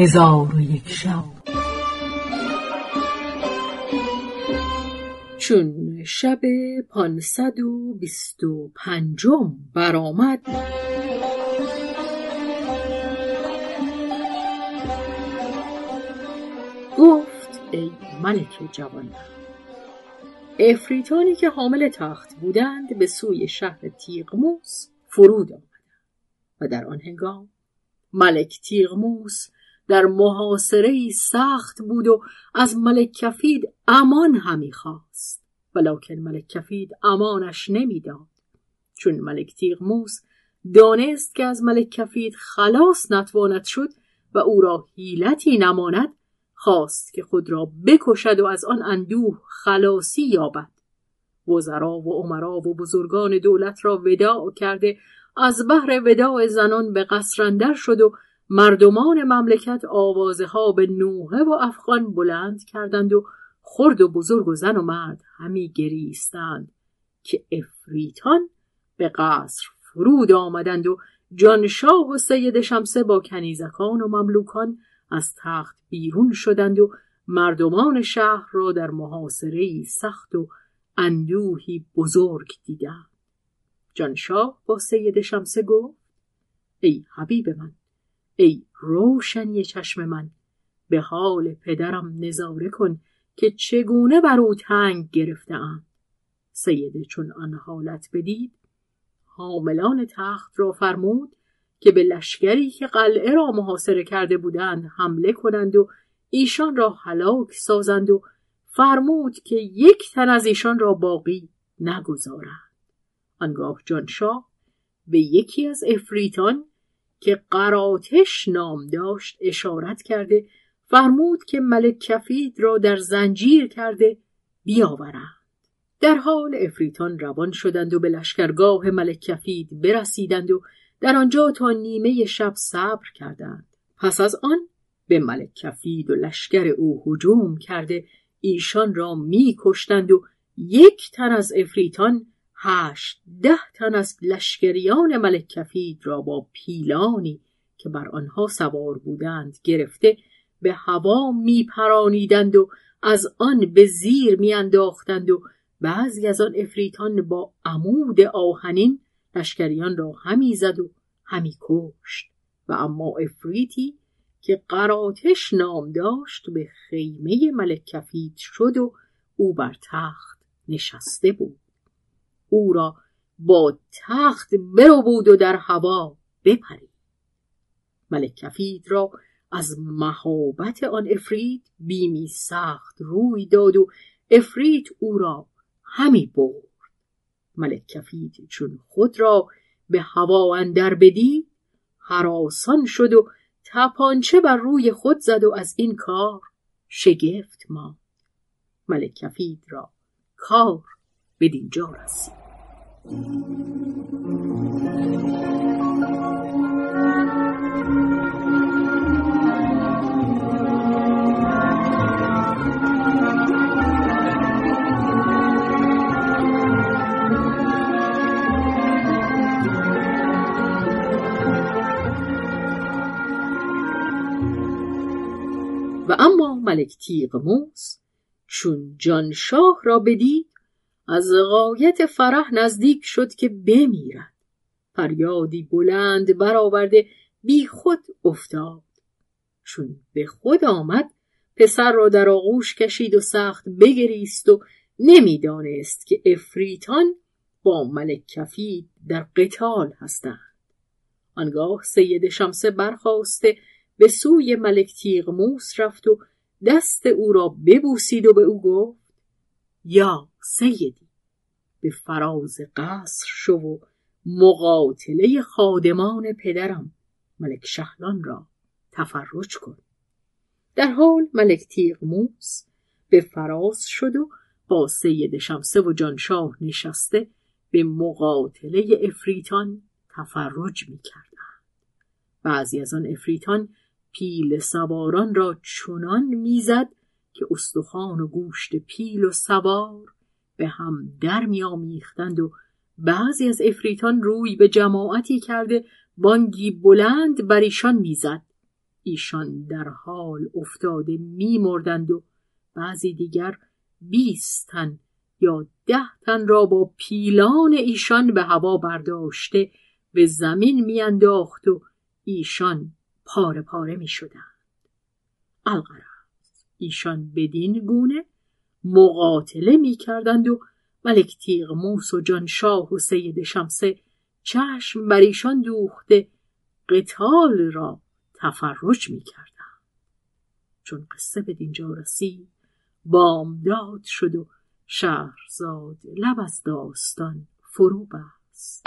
هزار و یک شب. چون شب پانصد و بیست و پنجم برآمد. گفت ای ملک جوان افریتانی که حامل تخت بودند به سوی شهر تیغموس فرود آمدند. و در آن هنگام ملک تیغموس در محاصره سخت بود و از ملک کفید امان همی خواست. ولکن ملک کفید امانش نمی‌داد چون ملک تیغموس دانست که از ملک کفید خلاص نتواند شد و او را حیلتی نماند خواست که خود را بکشد و از آن اندوه خلاصی یابد. وزرا و عمرا و بزرگان دولت را وداع کرده از بهر وداع زنان به قصر شد و مردمان مملکت آوازه ها به نوحه و افغان بلند کردند و خرد و بزرگ و زن و مرد همی گریستند که افریتان به قصر فرود آمدند و جانشاه و سید شمسه با کنیزکان و مملوکان از تخت بیرون شدند و مردمان شهر را در محاصره سخت و اندوهی بزرگ دیدند. جانشاه با سید شمسه گفت ای حبیب من ای روشنی چشم من به حال پدرم نظاره کن که چگونه بر او تنگ گرفتهاند سیده چون آن حالت بدید حاملان تخت را فرمود که به لشکری که قلعه را محاصره کرده بودند حمله کنند و ایشان را هلاک سازند و فرمود که یک تن از ایشان را باقی نگذارند. آنگاه جانشاه به یکی از افریتان که قراتش نام داشت اشارت کرده فرمود که ملک کفید را در زنجیر کرده بیاورند. در حال افریتان روان شدند و به لشکرگاه ملک کفید برسیدند و در آنجا تا نیمه شب صبر کردند. پس از آن به ملک کفید و لشکر او هجوم کرده ایشان را می کشتند و یک تن از افریتان هشت ده تن از لشکریان ملک کفید را با پیلانی که بر آنها سوار بودند گرفته به هوا می پرانیدند و از آن به زیر می انداختند و بعضی از آن افریتان با عمود آهنین لشکریان را همی زد و همی کشت. و اما افریتی که قراتش نام داشت به خیمه ملک کفید شد و او بر تخت نشسته بود. او را با تخت برو بود و در هوا بپرید. ملک کفید را از مهابت آن افرید بیمی سخت روی داد و افرید او را همی برد. ملک کفید چون خود را به هوا اندر بدید حراسان شد و تپانچه بر روی خود زد و از این کار شگفت ماند. ملک کفید را کار بدینجا رسید. و اما ملک تیغموس چون جانشاه را بدید از غایت فرح نزدیک شد که بمیرد. فریادی بلند برآورده بی خود افتاد. چون به خود آمد پسر را در آغوش کشید و سخت بگریست و نمی‌دانست که افریتان با ملک کفید در قتال هستند. آنگاه سید شمسه برخواسته به سوی ملک تیغموس رفت و دست او را ببوسید و به او گفت یا سیدی به فراز قصر شو و مقاتله خادمان پدرم ملک شهلان را تفرج کن در حال ملک تیغموس به فراز شد و با سید شمسه و جانشاه نشسته به مقاتله افریتان تفرج می کردن. بعضی از آن افریتان پیل سواران را چنان می‌زد که استخوان و گوشت پیل و سوار به هم در میآمیختند و بعضی از افریتان روی به جماعتی کرده بانگی بلند بر ایشان می‌زد ایشان در حال افتاده میمردند و بعضی دیگر بیست یا ده تن را با پیلان ایشان به هوا برداشته به زمین میانداخت و ایشان پاره پاره می شدند. ایشان بدین گونه مقاتله می کردند و ملک موس و جانشاه و سید شمسه چشم بر ایشان دوخته قتال را تفرج می کردند. چون قصه به دینجا رسید بامداد شد و شهرزاد لب از داستان فرو بست